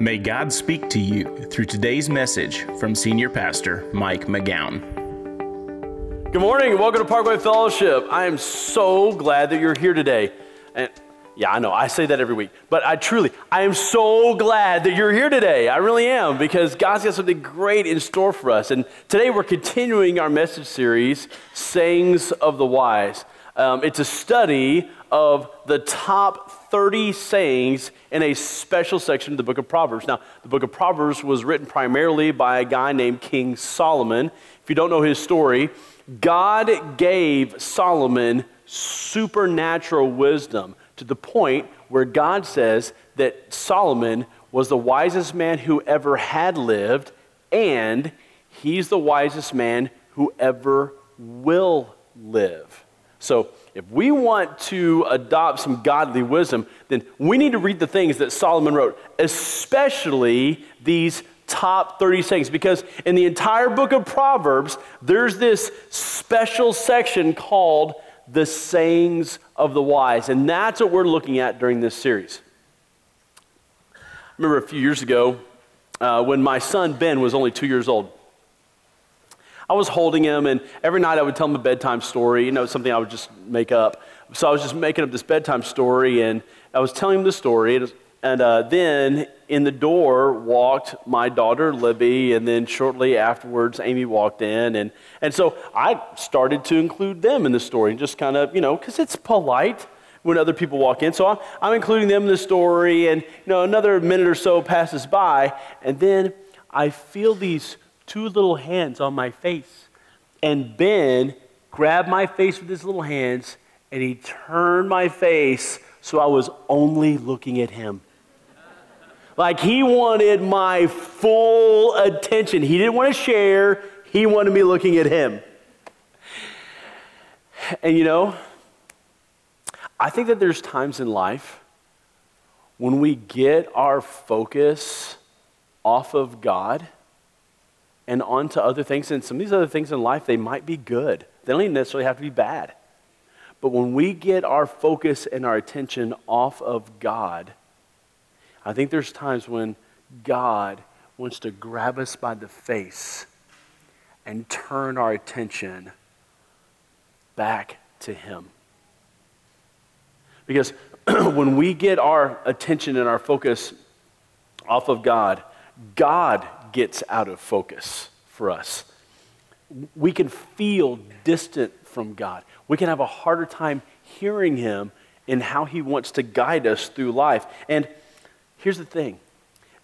May God speak to you through today's message from Senior Pastor Mike McGowan. Good morning and welcome to Parkway Fellowship. I am so glad that you're here today. And yeah, I know, I say that every week, but I truly, I am so glad that you're here today. I really am because God's got something great in store for us. And today we're continuing our message series, Sayings of the Wise. Um, it's a study of the top 30 sayings in a special section of the book of Proverbs. Now, the book of Proverbs was written primarily by a guy named King Solomon. If you don't know his story, God gave Solomon supernatural wisdom to the point where God says that Solomon was the wisest man who ever had lived, and he's the wisest man who ever will live. So, if we want to adopt some godly wisdom, then we need to read the things that Solomon wrote, especially these top 30 sayings, because in the entire book of Proverbs, there's this special section called the sayings of the wise. And that's what we're looking at during this series. I remember a few years ago uh, when my son Ben was only two years old. I was holding him, and every night I would tell him a bedtime story. You know, something I would just make up. So I was just making up this bedtime story, and I was telling him the story. And, and uh, then in the door walked my daughter Libby, and then shortly afterwards, Amy walked in. And, and so I started to include them in the story, and just kind of, you know, because it's polite when other people walk in. So I'm, I'm including them in the story, and, you know, another minute or so passes by, and then I feel these two little hands on my face. And Ben grabbed my face with his little hands and he turned my face so I was only looking at him. Like he wanted my full attention. He didn't want to share, he wanted me looking at him. And you know, I think that there's times in life when we get our focus off of God and on to other things. And some of these other things in life, they might be good. They don't even necessarily have to be bad. But when we get our focus and our attention off of God, I think there's times when God wants to grab us by the face and turn our attention back to Him. Because when we get our attention and our focus off of God, God gets out of focus for us. We can feel distant from God. We can have a harder time hearing Him and how He wants to guide us through life. And here's the thing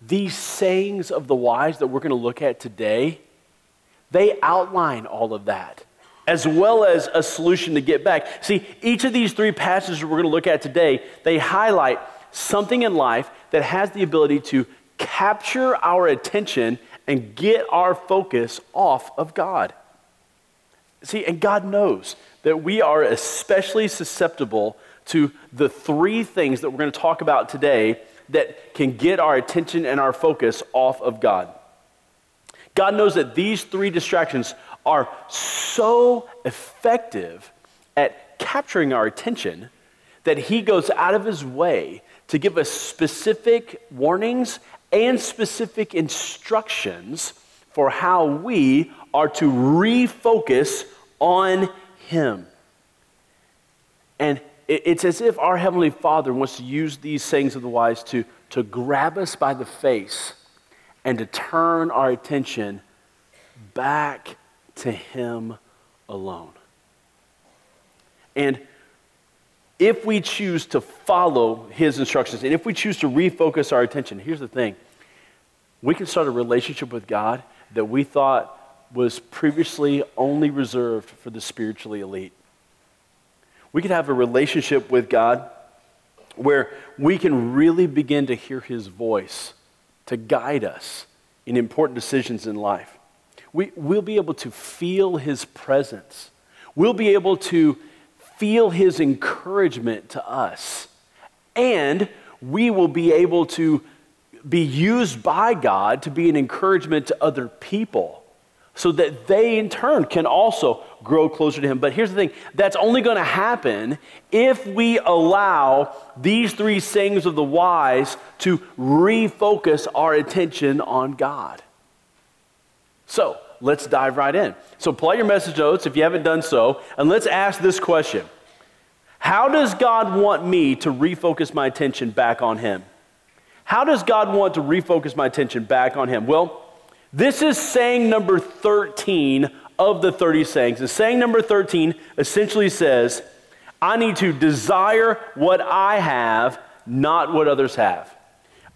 these sayings of the wise that we're going to look at today, they outline all of that as well as a solution to get back. See, each of these three passages we're going to look at today, they highlight something in life that has the ability to capture our attention and get our focus off of God. See, and God knows that we are especially susceptible to the three things that we're going to talk about today that can get our attention and our focus off of God. God knows that these three distractions are so effective at capturing our attention that He goes out of His way to give us specific warnings and specific instructions for how we are to refocus on Him. And it's as if our Heavenly Father wants to use these sayings of the wise to, to grab us by the face and to turn our attention back to Him alone. And if we choose to follow his instructions and if we choose to refocus our attention, here's the thing we can start a relationship with God that we thought was previously only reserved for the spiritually elite. We can have a relationship with God where we can really begin to hear his voice to guide us in important decisions in life. We, we'll be able to feel his presence. We'll be able to feel his encouragement to us. And we will be able to be used by God to be an encouragement to other people so that they in turn can also grow closer to Him. But here's the thing that's only going to happen if we allow these three sayings of the wise to refocus our attention on God. So let's dive right in. So out your message notes if you haven't done so, and let's ask this question How does God want me to refocus my attention back on Him? How does God want to refocus my attention back on Him? Well, this is saying number 13 of the 30 sayings. And saying number 13 essentially says, I need to desire what I have, not what others have.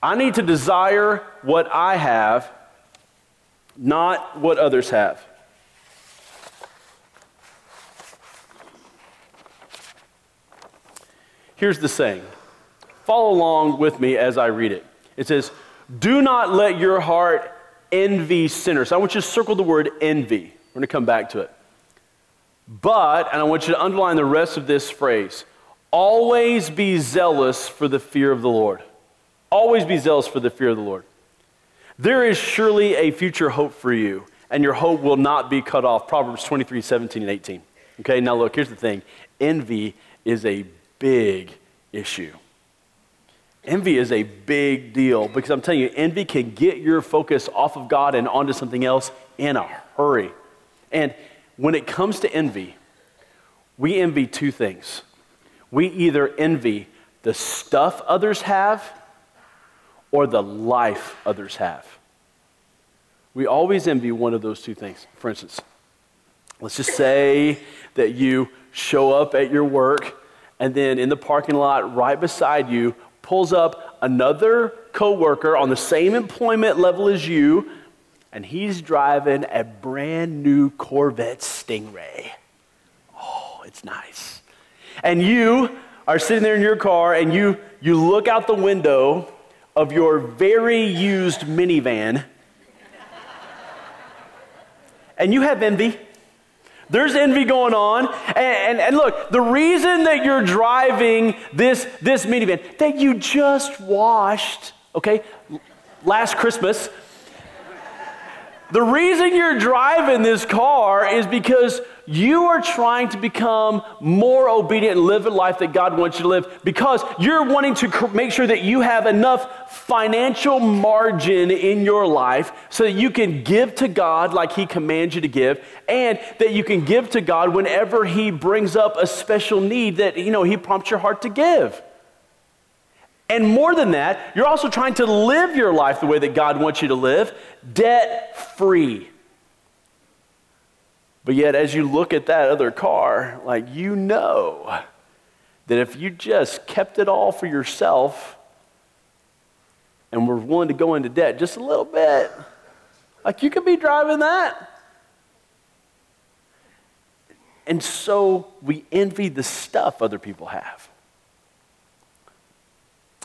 I need to desire what I have, not what others have. Here's the saying. Follow along with me as I read it. It says, Do not let your heart envy sinners. I want you to circle the word envy. We're going to come back to it. But, and I want you to underline the rest of this phrase always be zealous for the fear of the Lord. Always be zealous for the fear of the Lord. There is surely a future hope for you, and your hope will not be cut off. Proverbs 23, 17, and 18. Okay, now look, here's the thing envy is a big issue. Envy is a big deal because I'm telling you, envy can get your focus off of God and onto something else in a hurry. And when it comes to envy, we envy two things. We either envy the stuff others have or the life others have. We always envy one of those two things. For instance, let's just say that you show up at your work and then in the parking lot right beside you pulls up another coworker on the same employment level as you, and he's driving a brand new Corvette Stingray. Oh, it's nice. And you are sitting there in your car and you, you look out the window of your very used minivan and you have envy. There's envy going on. And, and, and, look, the reason that you're driving this, this minivan that you just washed, okay, last Christmas, the reason you're driving this car is because you are trying to become more obedient and live a life that God wants you to live because you're wanting to make sure that you have enough financial margin in your life so that you can give to God like He commands you to give and that you can give to God whenever He brings up a special need that, you know, He prompts your heart to give. And more than that, you're also trying to live your life the way that God wants you to live, debt free. But yet, as you look at that other car, like you know that if you just kept it all for yourself and were willing to go into debt just a little bit, like you could be driving that. And so we envy the stuff other people have.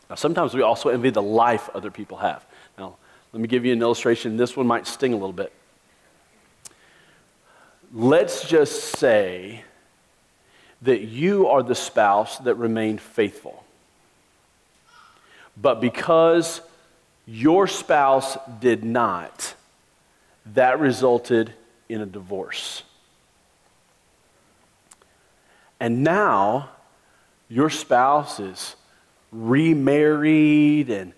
Now, sometimes we also envy the life other people have. Now, let me give you an illustration. This one might sting a little bit. Let's just say that you are the spouse that remained faithful. But because your spouse did not, that resulted in a divorce. And now your spouse is remarried and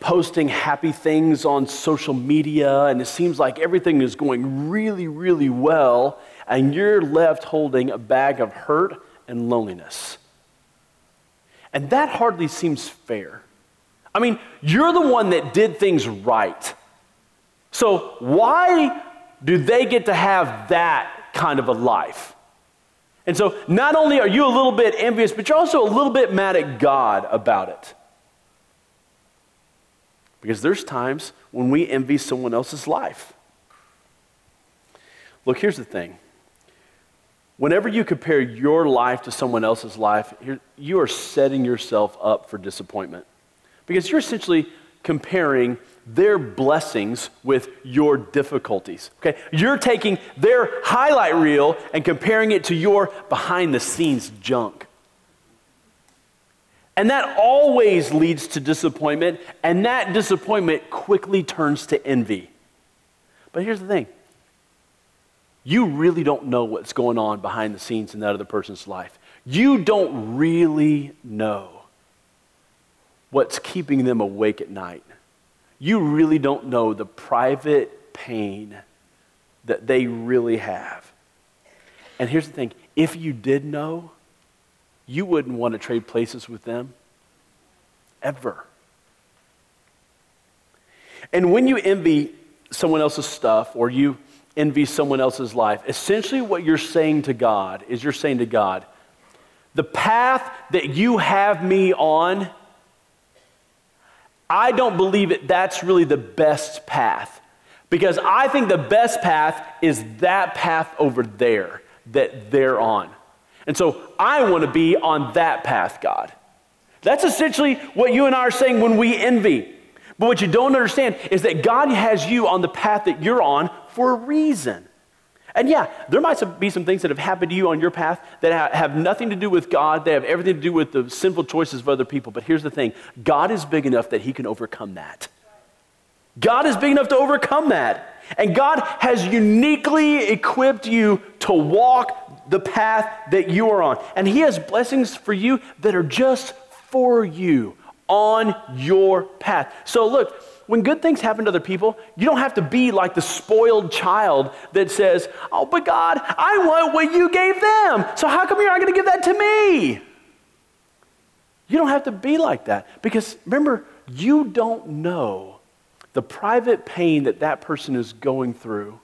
posting happy things on social media, and it seems like everything is going really, really well, and you're left holding a bag of hurt and loneliness. And that hardly seems fair. I mean, you're the one that did things right. So, why do they get to have that kind of a life? And so, not only are you a little bit envious, but you're also a little bit mad at God about it. Because there's times when we envy someone else's life. Look, here's the thing. Whenever you compare your life to someone else's life, you are setting yourself up for disappointment. Because you're essentially comparing their blessings with your difficulties. Okay? You're taking their highlight reel and comparing it to your behind the scenes junk. And that always leads to disappointment, and that disappointment quickly turns to envy. But here's the thing you really don't know what's going on behind the scenes in that other person's life. You don't really know what's keeping them awake at night. You really don't know the private pain that they really have. And here's the thing if you did know, you wouldn't want to trade places with them ever. And when you envy someone else's stuff or you envy someone else's life, essentially what you're saying to God is you're saying to God, the path that you have me on, I don't believe it, that's really the best path. Because I think the best path is that path over there that they're on. And so I want to be on that path, God. That's essentially what you and I are saying when we envy. But what you don't understand is that God has you on the path that you're on for a reason. And yeah, there might be some things that have happened to you on your path that have nothing to do with God. They have everything to do with the sinful choices of other people. But here's the thing God is big enough that He can overcome that. God is big enough to overcome that. And God has uniquely equipped you to walk the path that you are on. And He has blessings for you that are just for you on your path. So, look, when good things happen to other people, you don't have to be like the spoiled child that says, Oh, but God, I want what you gave them. So, how come you're not going to give that to me? You don't have to be like that because remember, you don't know the private pain that that person is going through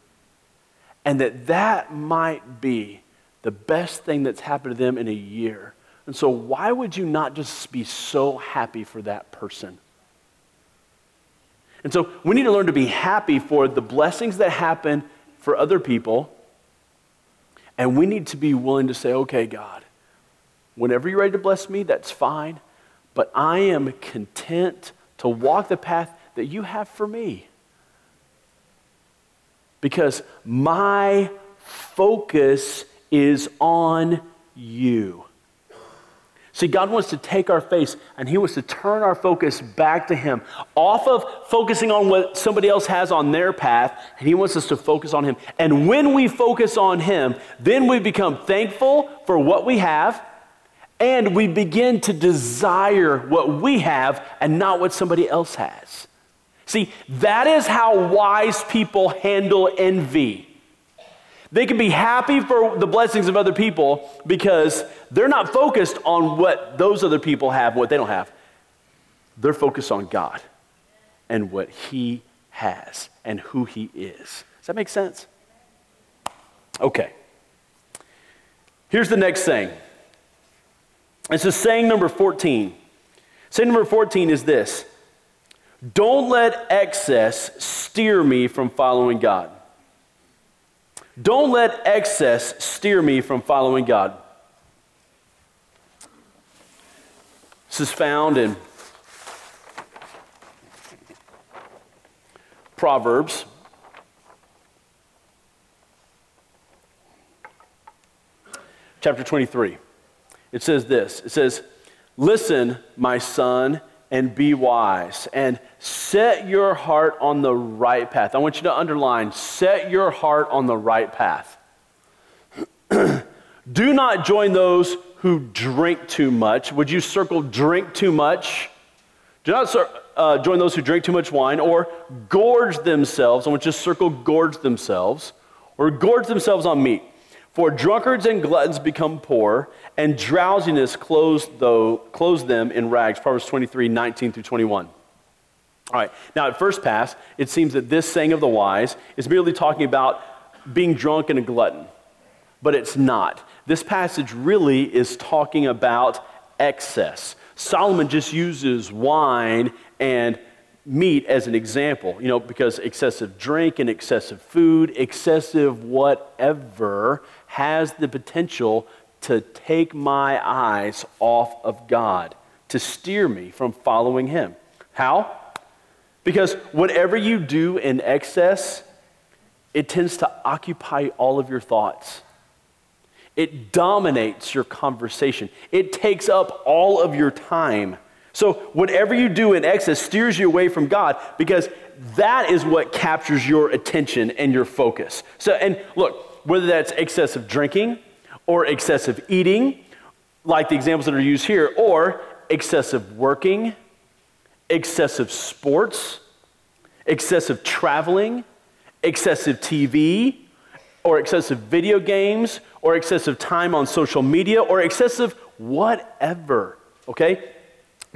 and that that might be the best thing that's happened to them in a year and so, why would you not just be so happy for that person? And so, we need to learn to be happy for the blessings that happen for other people. And we need to be willing to say, okay, God, whenever you're ready to bless me, that's fine. But I am content to walk the path that you have for me. Because my focus is on you. See, God wants to take our face and He wants to turn our focus back to Him, off of focusing on what somebody else has on their path, and He wants us to focus on Him. And when we focus on Him, then we become thankful for what we have, and we begin to desire what we have and not what somebody else has. See, that is how wise people handle envy. They can be happy for the blessings of other people because they're not focused on what those other people have, what they don't have. They're focused on God and what He has and who He is. Does that make sense? Okay. Here's the next saying. This is saying number 14. Saying number 14 is this Don't let excess steer me from following God. Don't let excess steer me from following God. This is found in Proverbs. Chapter 23. It says this It says, Listen, my son, and be wise and set your heart on the right path. I want you to underline set your heart on the right path. Do not join those who drink too much. Would you circle drink too much? Do not uh, join those who drink too much wine or gorge themselves. I want you to circle gorge themselves or gorge themselves on meat. For drunkards and gluttons become poor, and drowsiness clothes, though, clothes them in rags. Proverbs 23, 19 through 21. All right, now at first pass, it seems that this saying of the wise is merely talking about being drunk and a glutton, but it's not. This passage really is talking about excess. Solomon just uses wine and meat as an example, you know, because excessive drink and excessive food, excessive whatever has the potential to take my eyes off of God, to steer me from following Him. How? Because whatever you do in excess, it tends to occupy all of your thoughts. It dominates your conversation. It takes up all of your time. So, whatever you do in excess steers you away from God because that is what captures your attention and your focus. So, and look, whether that's excessive drinking or excessive eating, like the examples that are used here, or excessive working, excessive sports, excessive traveling, excessive TV, or excessive video games, or excessive time on social media, or excessive whatever, okay?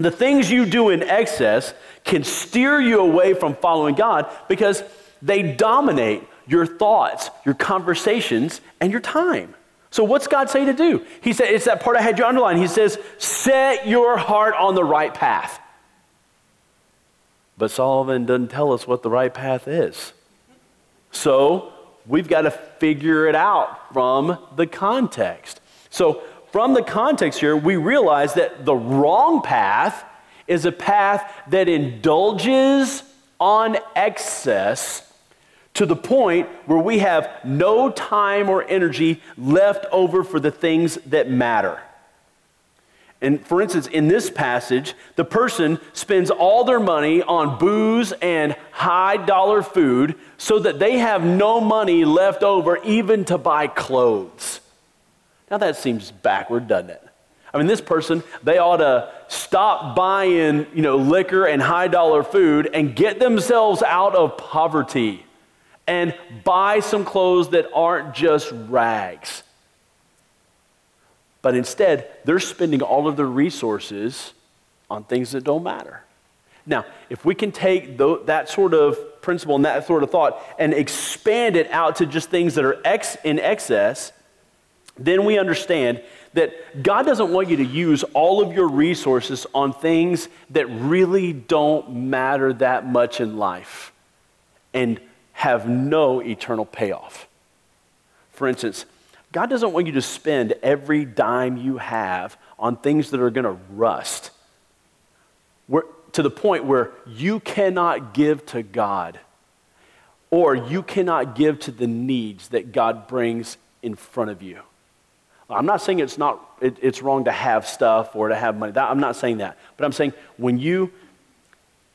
The things you do in excess can steer you away from following God because they dominate your thoughts, your conversations, and your time. So, what's God say to do? He said, it's that part I had you underline. He says, set your heart on the right path. But Solomon doesn't tell us what the right path is. So, we've got to figure it out from the context. So, from the context here, we realize that the wrong path is a path that indulges on excess to the point where we have no time or energy left over for the things that matter. And for instance, in this passage, the person spends all their money on booze and high dollar food so that they have no money left over even to buy clothes. Now that seems backward, doesn't it? I mean, this person, they ought to stop buying, you know, liquor and high dollar food and get themselves out of poverty and buy some clothes that aren't just rags. But instead, they're spending all of their resources on things that don't matter. Now, if we can take that sort of principle and that sort of thought and expand it out to just things that are ex- in excess, then we understand that God doesn't want you to use all of your resources on things that really don't matter that much in life and have no eternal payoff. For instance, God doesn't want you to spend every dime you have on things that are going to rust to the point where you cannot give to God or you cannot give to the needs that God brings in front of you. I'm not saying it's, not, it, it's wrong to have stuff or to have money. That, I'm not saying that. But I'm saying when you,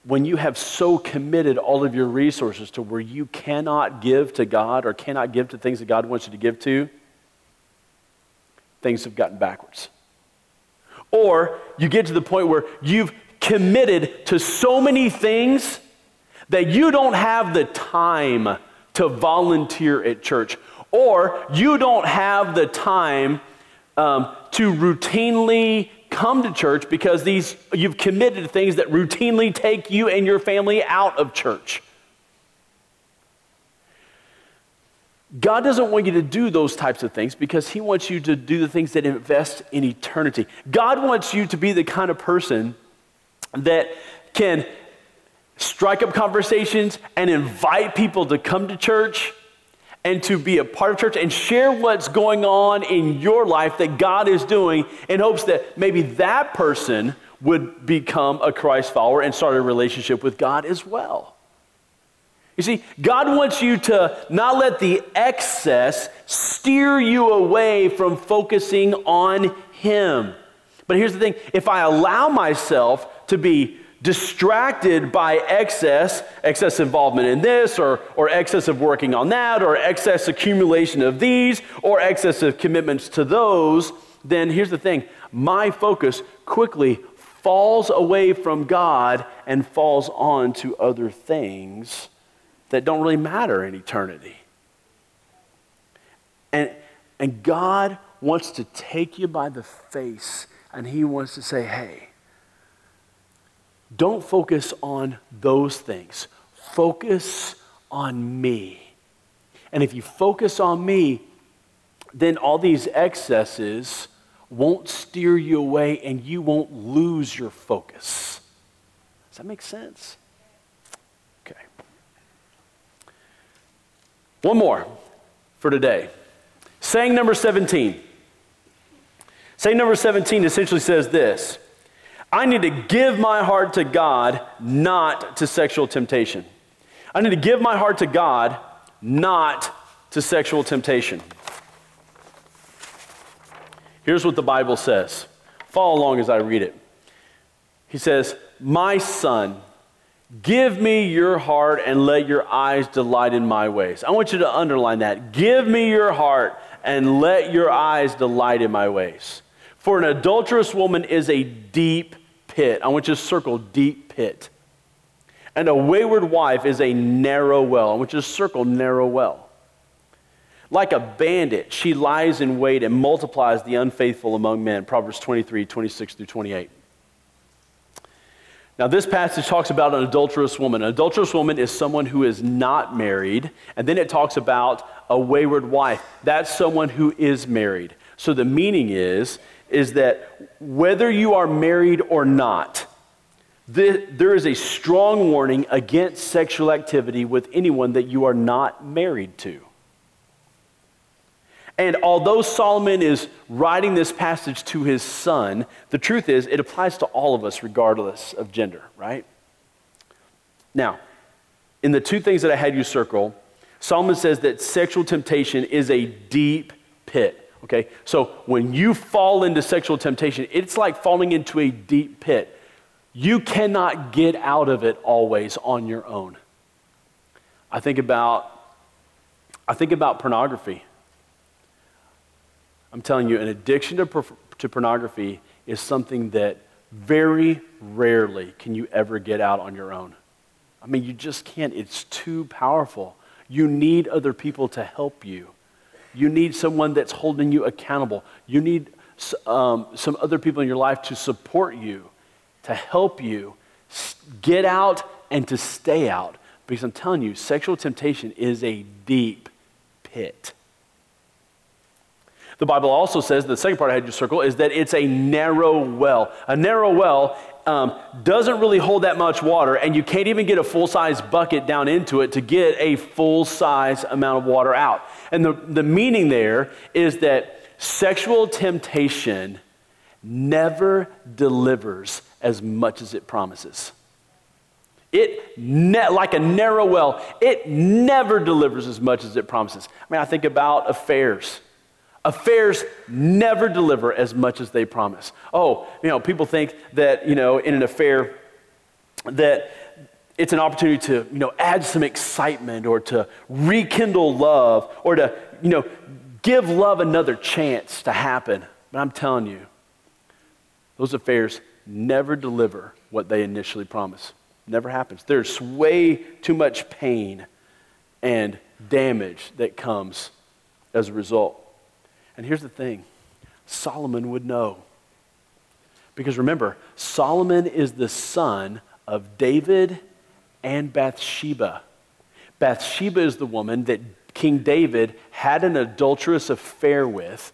when you have so committed all of your resources to where you cannot give to God or cannot give to things that God wants you to give to, things have gotten backwards. Or you get to the point where you've committed to so many things that you don't have the time to volunteer at church or you don't have the time um, to routinely come to church because these you've committed to things that routinely take you and your family out of church. God doesn't want you to do those types of things because He wants you to do the things that invest in eternity. God wants you to be the kind of person that can strike up conversations and invite people to come to church and to be a part of church and share what's going on in your life that God is doing in hopes that maybe that person would become a Christ follower and start a relationship with God as well. You see, God wants you to not let the excess steer you away from focusing on Him. But here's the thing if I allow myself to be distracted by excess, excess involvement in this, or, or excess of working on that, or excess accumulation of these, or excessive commitments to those, then here's the thing my focus quickly falls away from God and falls on to other things that don't really matter in eternity. And, and God wants to take you by the face and He wants to say, hey, don't focus on those things. Focus on me. And if you focus on me, then all these excesses won't steer you away and you won't lose your focus. Does that make sense? Okay. One more for today. Saying number 17. Saying number 17 essentially says this I need to give my heart to God, not to sexual temptation. I need to give my heart to God, not to sexual temptation. Here's what the Bible says. Follow along as I read it. He says, My son, Give me your heart and let your eyes delight in my ways. I want you to underline that. Give me your heart and let your eyes delight in my ways. For an adulterous woman is a deep pit. I want you to circle deep pit. And a wayward wife is a narrow well. I want you to circle narrow well. Like a bandit, she lies in wait and multiplies the unfaithful among men. Proverbs 23, 26 through 28. Now, this passage talks about an adulterous woman. An adulterous woman is someone who is not married, and then it talks about a wayward wife. That's someone who is married. So the meaning is, is that whether you are married or not, there is a strong warning against sexual activity with anyone that you are not married to. And although Solomon is writing this passage to his son, the truth is it applies to all of us regardless of gender, right? Now, in the two things that I had you circle, Solomon says that sexual temptation is a deep pit. Okay? So when you fall into sexual temptation, it's like falling into a deep pit. You cannot get out of it always on your own. I think about I think about pornography. I'm telling you, an addiction to, to pornography is something that very rarely can you ever get out on your own. I mean, you just can't. It's too powerful. You need other people to help you. You need someone that's holding you accountable. You need um, some other people in your life to support you, to help you get out and to stay out. Because I'm telling you, sexual temptation is a deep pit. The Bible also says, the second part I had you circle, is that it's a narrow well. A narrow well um, doesn't really hold that much water, and you can't even get a full size bucket down into it to get a full size amount of water out. And the, the meaning there is that sexual temptation never delivers as much as it promises. It, ne- like a narrow well, it never delivers as much as it promises. I mean, I think about affairs. Affairs never deliver as much as they promise. Oh, you know, people think that, you know, in an affair, that it's an opportunity to, you know, add some excitement or to rekindle love or to, you know, give love another chance to happen. But I'm telling you, those affairs never deliver what they initially promise. Never happens. There's way too much pain and damage that comes as a result. And here's the thing Solomon would know. Because remember, Solomon is the son of David and Bathsheba. Bathsheba is the woman that King David had an adulterous affair with.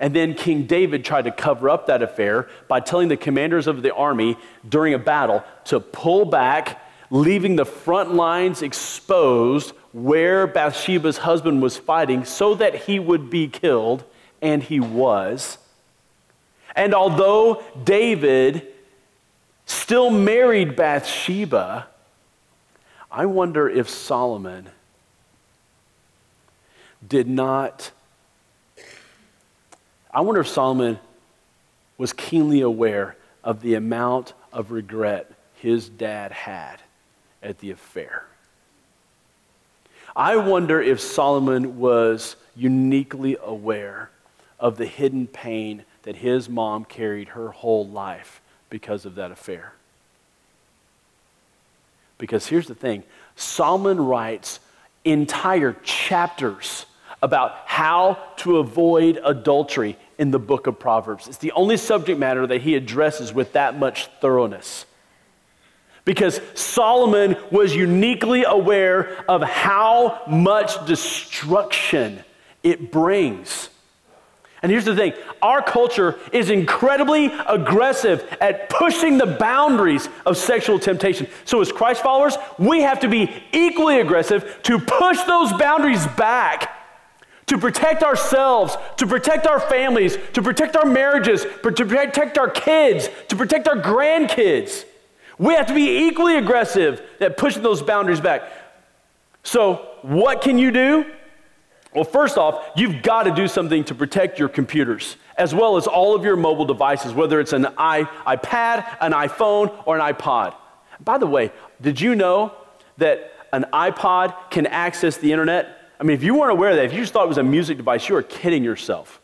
And then King David tried to cover up that affair by telling the commanders of the army during a battle to pull back, leaving the front lines exposed where Bathsheba's husband was fighting so that he would be killed and he was. And although David still married Bathsheba, I wonder if Solomon did not. I wonder if Solomon was keenly aware of the amount of regret his dad had at the affair. I wonder if Solomon was uniquely aware of the hidden pain that his mom carried her whole life because of that affair. Because here's the thing Solomon writes entire chapters about how to avoid adultery in the book of Proverbs. It's the only subject matter that he addresses with that much thoroughness. Because Solomon was uniquely aware of how much destruction it brings and here's the thing our culture is incredibly aggressive at pushing the boundaries of sexual temptation. So, as Christ followers, we have to be equally aggressive to push those boundaries back, to protect ourselves, to protect our families, to protect our marriages, to protect our kids, to protect our grandkids. We have to be equally aggressive at pushing those boundaries back. So, what can you do? Well, first off, you've got to do something to protect your computers, as well as all of your mobile devices, whether it's an iPad, an iPhone, or an iPod. By the way, did you know that an iPod can access the internet? I mean, if you weren't aware of that, if you just thought it was a music device, you are kidding yourself.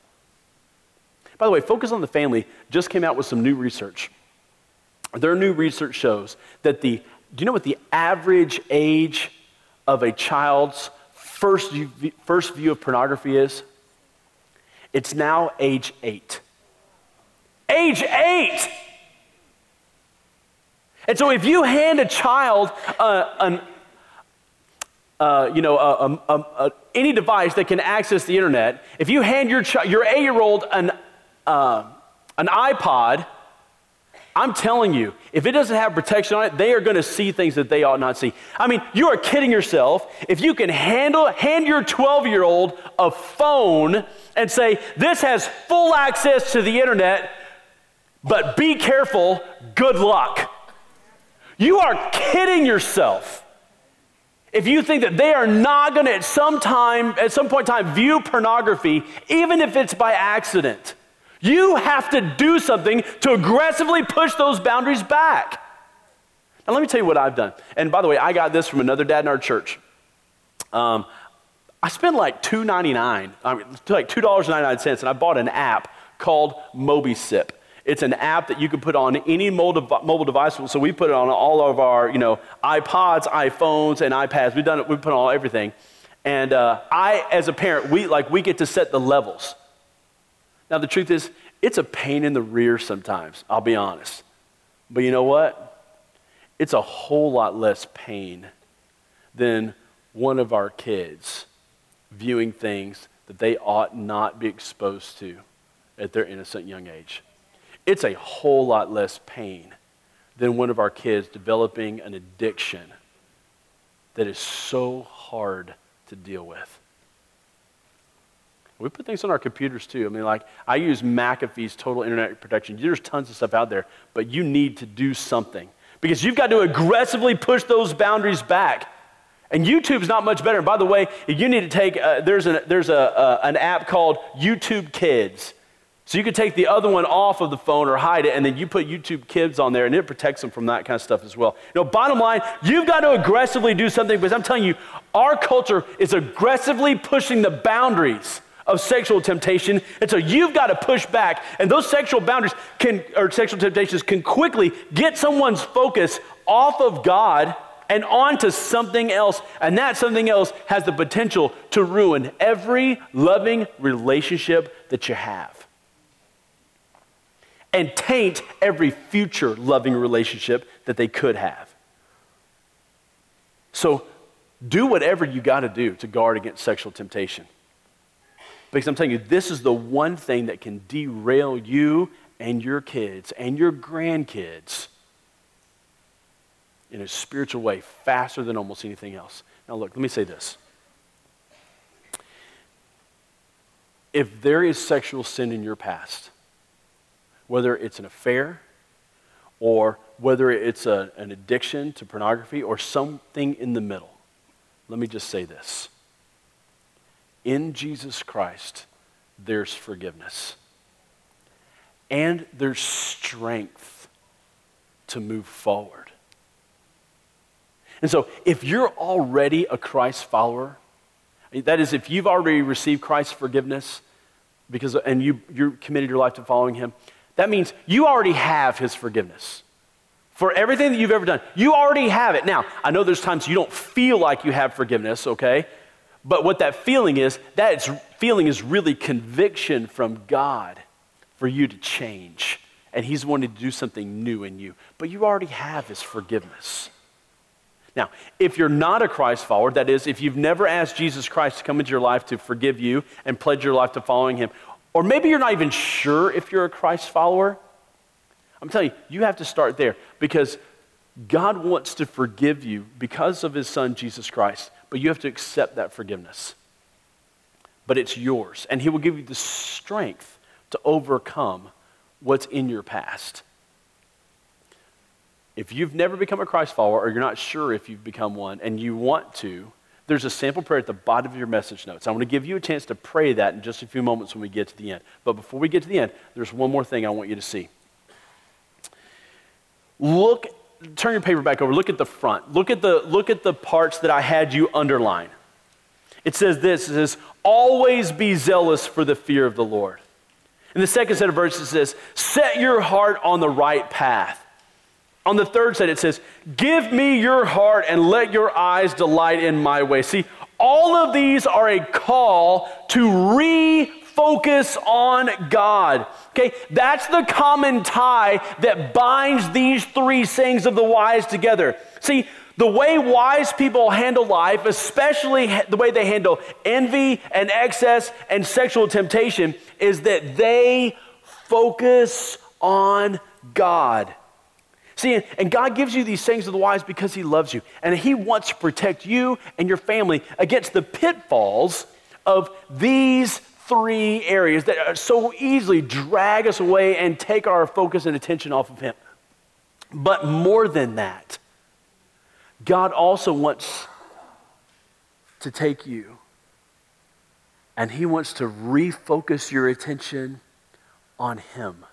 By the way, Focus on the Family just came out with some new research. Their new research shows that the, do you know what the average age of a child's first first view of pornography is? It's now age eight. Age eight! And so if you hand a child uh, an, uh, you know, uh, um, um, any device that can access the internet, if you hand your, ch- your eight-year-old an, uh, an iPod, I'm telling you, if it doesn't have protection on it, they are going to see things that they ought not see. I mean, you are kidding yourself. If you can handle, hand your 12 year old a phone and say, this has full access to the internet, but be careful, good luck. You are kidding yourself. If you think that they are not going to at some time, at some point in time, view pornography, even if it's by accident. You have to do something to aggressively push those boundaries back. Now, let me tell you what I've done. And by the way, I got this from another dad in our church. Um, I spent like $2.99, I mean, like $2.99, and I bought an app called Mobicip. It's an app that you can put on any mobile device. So we put it on all of our, you know, iPods, iPhones, and iPads. We've done it. We put on everything. And uh, I, as a parent, we like we get to set the levels. Now, the truth is, it's a pain in the rear sometimes, I'll be honest. But you know what? It's a whole lot less pain than one of our kids viewing things that they ought not be exposed to at their innocent young age. It's a whole lot less pain than one of our kids developing an addiction that is so hard to deal with. We put things on our computers too. I mean, like, I use McAfee's Total Internet Protection. There's tons of stuff out there, but you need to do something because you've got to aggressively push those boundaries back. And YouTube's not much better. And by the way, you need to take, uh, there's, an, there's a, uh, an app called YouTube Kids. So you can take the other one off of the phone or hide it, and then you put YouTube Kids on there, and it protects them from that kind of stuff as well. You know, bottom line, you've got to aggressively do something because I'm telling you, our culture is aggressively pushing the boundaries of sexual temptation. And so you've got to push back. And those sexual boundaries can, or sexual temptations can quickly get someone's focus off of God and onto something else. And that something else has the potential to ruin every loving relationship that you have. And taint every future loving relationship that they could have. So do whatever you got to do to guard against sexual temptation. Because I'm telling you, this is the one thing that can derail you and your kids and your grandkids in a spiritual way faster than almost anything else. Now, look, let me say this. If there is sexual sin in your past, whether it's an affair or whether it's a, an addiction to pornography or something in the middle, let me just say this in Jesus Christ, there's forgiveness. And there's strength to move forward. And so, if you're already a Christ follower, that is, if you've already received Christ's forgiveness because, and you, you're committed your life to following Him, that means you already have His forgiveness. For everything that you've ever done, you already have it. Now, I know there's times you don't feel like you have forgiveness, okay? But what that feeling is, that feeling is really conviction from God for you to change. And He's wanting to do something new in you. But you already have His forgiveness. Now, if you're not a Christ follower, that is, if you've never asked Jesus Christ to come into your life to forgive you and pledge your life to following Him, or maybe you're not even sure if you're a Christ follower, I'm telling you, you have to start there because God wants to forgive you because of His Son, Jesus Christ but you have to accept that forgiveness. But it's yours, and He will give you the strength to overcome what's in your past. If you've never become a Christ follower, or you're not sure if you've become one, and you want to, there's a sample prayer at the bottom of your message notes. I want to give you a chance to pray that in just a few moments when we get to the end. But before we get to the end, there's one more thing I want you to see. Look turn your paper back over. Look at the front. Look at the, look at the parts that I had you underline. It says this it says, always be zealous for the fear of the Lord. In the second set of verses, it says, set your heart on the right path. On the third set, it says, give me your heart and let your eyes delight in my way. See, all of these are a call to refocus on God. Okay, that's the common tie that binds these three sayings of the wise together. See, the way wise people handle life, especially the way they handle envy and excess and sexual temptation, is that they focus on God. See, and God gives you these things of the wise because He loves you. And He wants to protect you and your family against the pitfalls of these three areas that uh, so easily drag us away and take our focus and attention off of Him. But more than that, God also wants to take you and He wants to refocus your attention on Him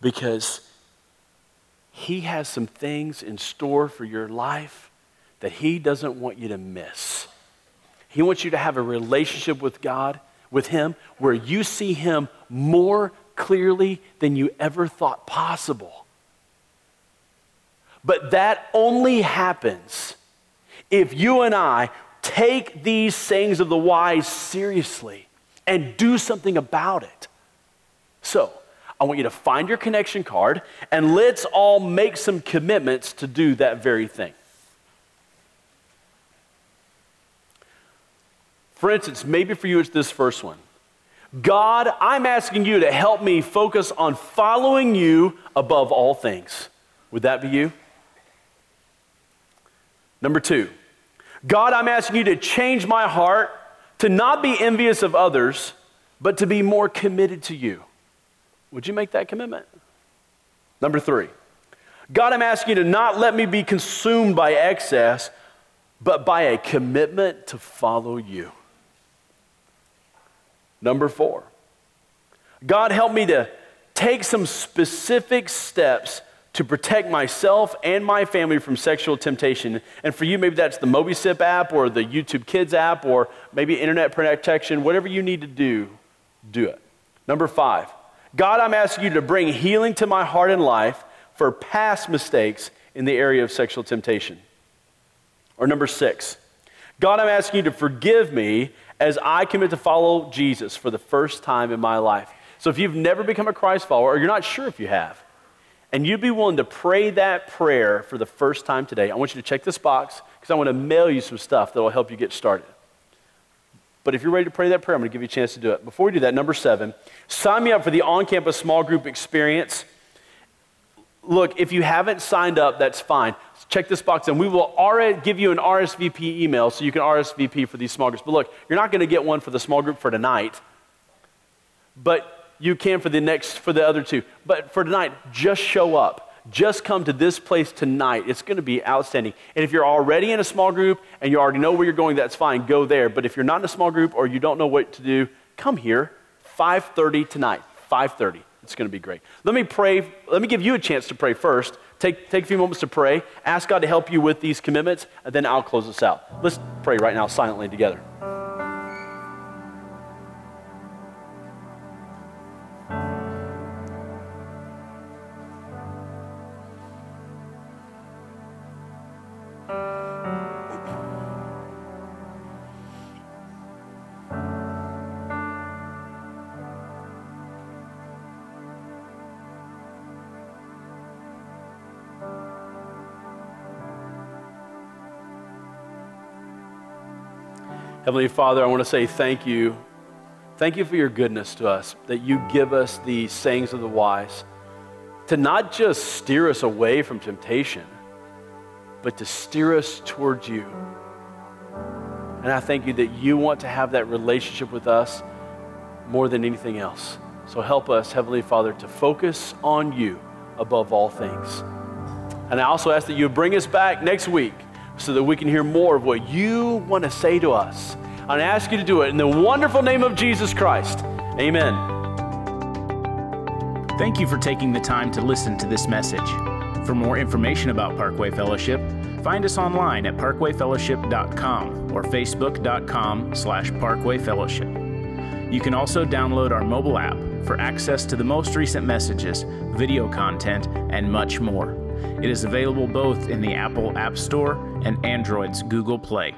because He has some things in store for your life that He doesn't want you to miss. He wants you to have a relationship with God, with Him, where you see Him more clearly than you ever thought possible. But that only happens if you and I take these sayings of the wise seriously and do something about it. So, I want you to find your connection card and let's all make some commitments to do that very thing. For instance, maybe for you it's this first one God, I'm asking you to help me focus on following you above all things. Would that be you? Number two, God, I'm asking you to change my heart to not be envious of others, but to be more committed to you. Would you make that commitment? Number three, God, I'm asking you to not let me be consumed by excess, but by a commitment to follow you. Number four, God, help me to take some specific steps to protect myself and my family from sexual temptation. And for you, maybe that's the Mobicip app or the YouTube Kids app or maybe internet protection. Whatever you need to do, do it. Number five, God, I'm asking you to bring healing to my heart and life for past mistakes in the area of sexual temptation. Or number six, God, I'm asking you to forgive me as I commit to follow Jesus for the first time in my life. So if you've never become a Christ follower, or you're not sure if you have, and you'd be willing to pray that prayer for the first time today, I want you to check this box because I want to mail you some stuff that will help you get started. But if you're ready to pray that prayer, I'm going to give you a chance to do it. Before we do that, number seven, sign me up for the on campus small group experience. Look, if you haven't signed up, that's fine. Check this box and we will already give you an RSVP email so you can RSVP for these small groups. But look, you're not going to get one for the small group for tonight. But you can for the next for the other two. But for tonight, just show up. Just come to this place tonight. It's going to be outstanding. And if you're already in a small group and you already know where you're going, that's fine. Go there. But if you're not in a small group or you don't know what to do, come here. 5:30 tonight. 5:30. It's going to be great. Let me pray. Let me give you a chance to pray first. Take, take a few moments to pray. Ask God to help you with these commitments, and then I'll close this out. Let's pray right now silently together. Heavenly Father, I want to say thank you. Thank you for your goodness to us, that you give us the sayings of the wise to not just steer us away from temptation, but to steer us towards you. And I thank you that you want to have that relationship with us more than anything else. So help us, Heavenly Father, to focus on you above all things. And I also ask that you bring us back next week so that we can hear more of what you want to say to us. I ask you to do it in the wonderful name of Jesus Christ. Amen. Thank you for taking the time to listen to this message. For more information about Parkway Fellowship, find us online at parkwayfellowship.com or facebook.com slash parkwayfellowship. You can also download our mobile app for access to the most recent messages, video content, and much more. It is available both in the Apple App Store and Android's Google Play.